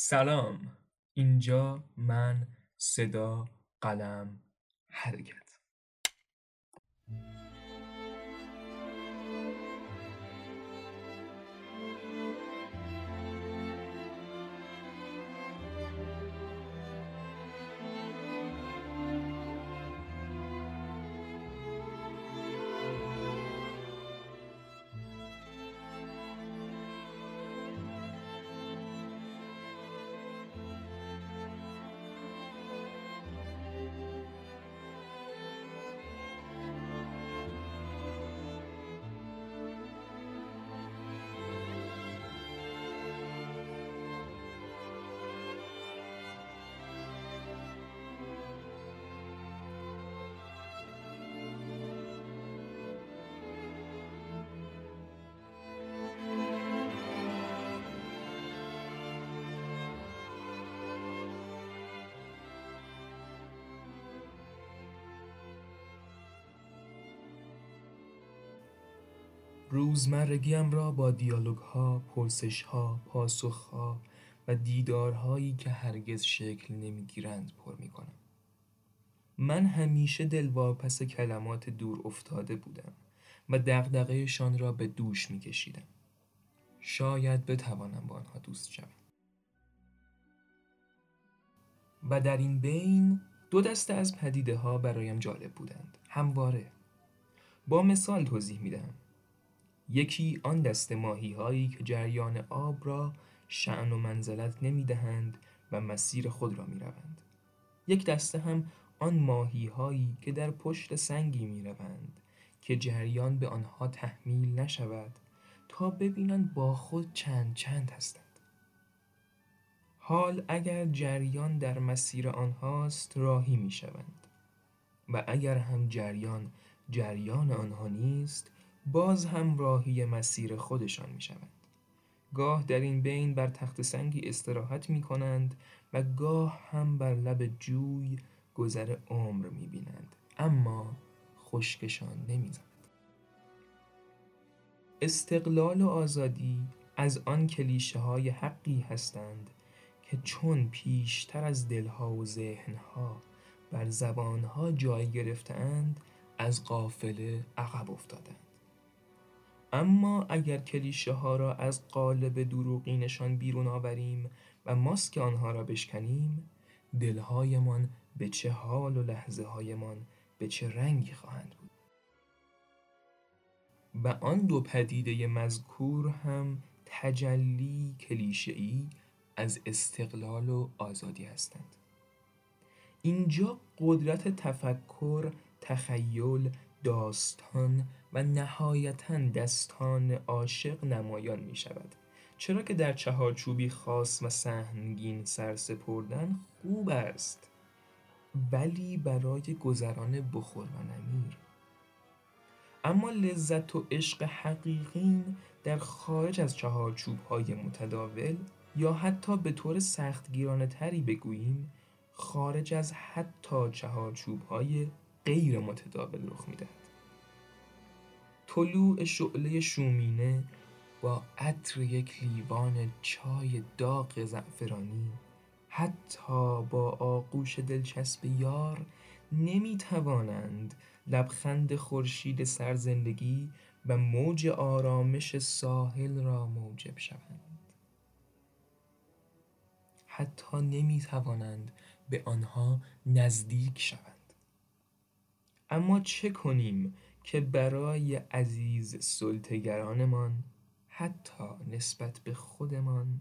سلام. اینجا من صدا قلم حرکت. روزمرگیم را با دیالوگها، پرسشها، پاسخها و دیدارهایی که هرگز شکل نمی‌گیرند پر می‌کنم. من همیشه دلواپس کلمات دور افتاده بودم و دغدغه‌شان را به دوش میکشیدم. شاید بتوانم با آنها دوست شوم. و در این بین دو دسته از پدیده ها برایم جالب بودند همواره با مثال توضیح میدم یکی آن دست ماهی هایی که جریان آب را شعن و منزلت نمی دهند و مسیر خود را می روند. یک دسته هم آن ماهی هایی که در پشت سنگی می روند که جریان به آنها تحمیل نشود تا ببینند با خود چند چند هستند. حال اگر جریان در مسیر آنهاست راهی می شوند و اگر هم جریان جریان آنها نیست باز هم راهی مسیر خودشان می شوند. گاه در این بین بر تخت سنگی استراحت می کنند و گاه هم بر لب جوی گذر عمر می بینند اما خشکشان نمی زند. استقلال و آزادی از آن کلیشه های حقی هستند که چون پیشتر از دلها و ذهنها بر زبانها جای گرفتهاند از قافله عقب افتادند اما اگر کلیشه ها را از قالب دروغینشان بیرون آوریم و ماسک آنها را بشکنیم دلهایمان به چه حال و لحظه هایمان به چه رنگی خواهند بود. و آن دو پدیده مذکور هم تجلی کلیشه‌ای از استقلال و آزادی هستند. اینجا قدرت تفکر، تخیل، داستان و نهایتا دستان عاشق نمایان می شود چرا که در چهارچوبی خاص و سهمگین سرسپردن خوب است ولی برای گذران بخور و نمیر. اما لذت و عشق حقیقین در خارج از چهارچوب های متداول یا حتی به طور سختگیرانه تری بگوییم خارج از حتی چهارچوب های غیر متداول رخ می‌دهد. طلوع شعله شومینه با عطر یک لیوان چای داغ زعفرانی. حتی با آغوش دلچسب یار نمی توانند لبخند خورشید سرزندگی و موج آرامش ساحل را موجب شوند. حتی نمی توانند به آنها نزدیک شوند. اما چه کنیم که برای عزیز سلطگرانمان حتی نسبت به خودمان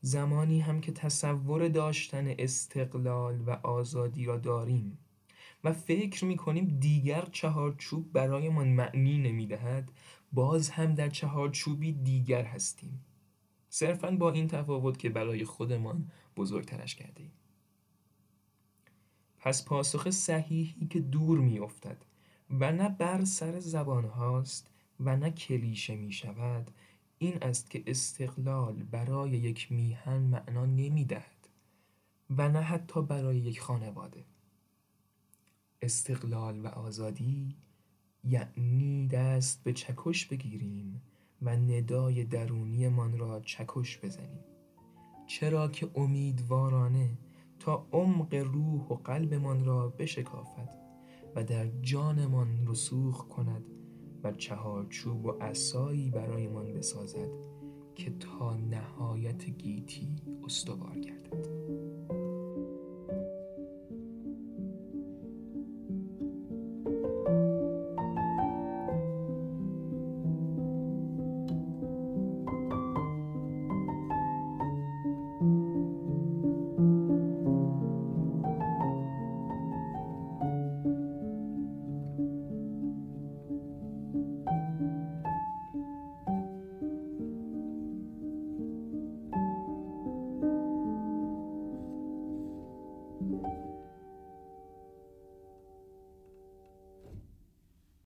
زمانی هم که تصور داشتن استقلال و آزادی را داریم و فکر می کنیم دیگر چهارچوب برایمان معنی نمی دهد باز هم در چهارچوبی دیگر هستیم صرفا با این تفاوت که برای خودمان بزرگترش کرده ایم. پس پاسخ صحیحی که دور می افتد و نه بر سر زبان هاست و نه کلیشه می شود. این است که استقلال برای یک میهن معنا نمی دهد و نه حتی برای یک خانواده. استقلال و آزادی یعنی دست به چکش بگیریم و ندای درونیمان را چکش بزنیم. چرا که امیدوارانه تا عمق روح و قلبمان را بشکافد. و در جانمان رسوخ کند و چهارچوب و عصایی برایمان بسازد که تا نهایت گیتی استوار گردد.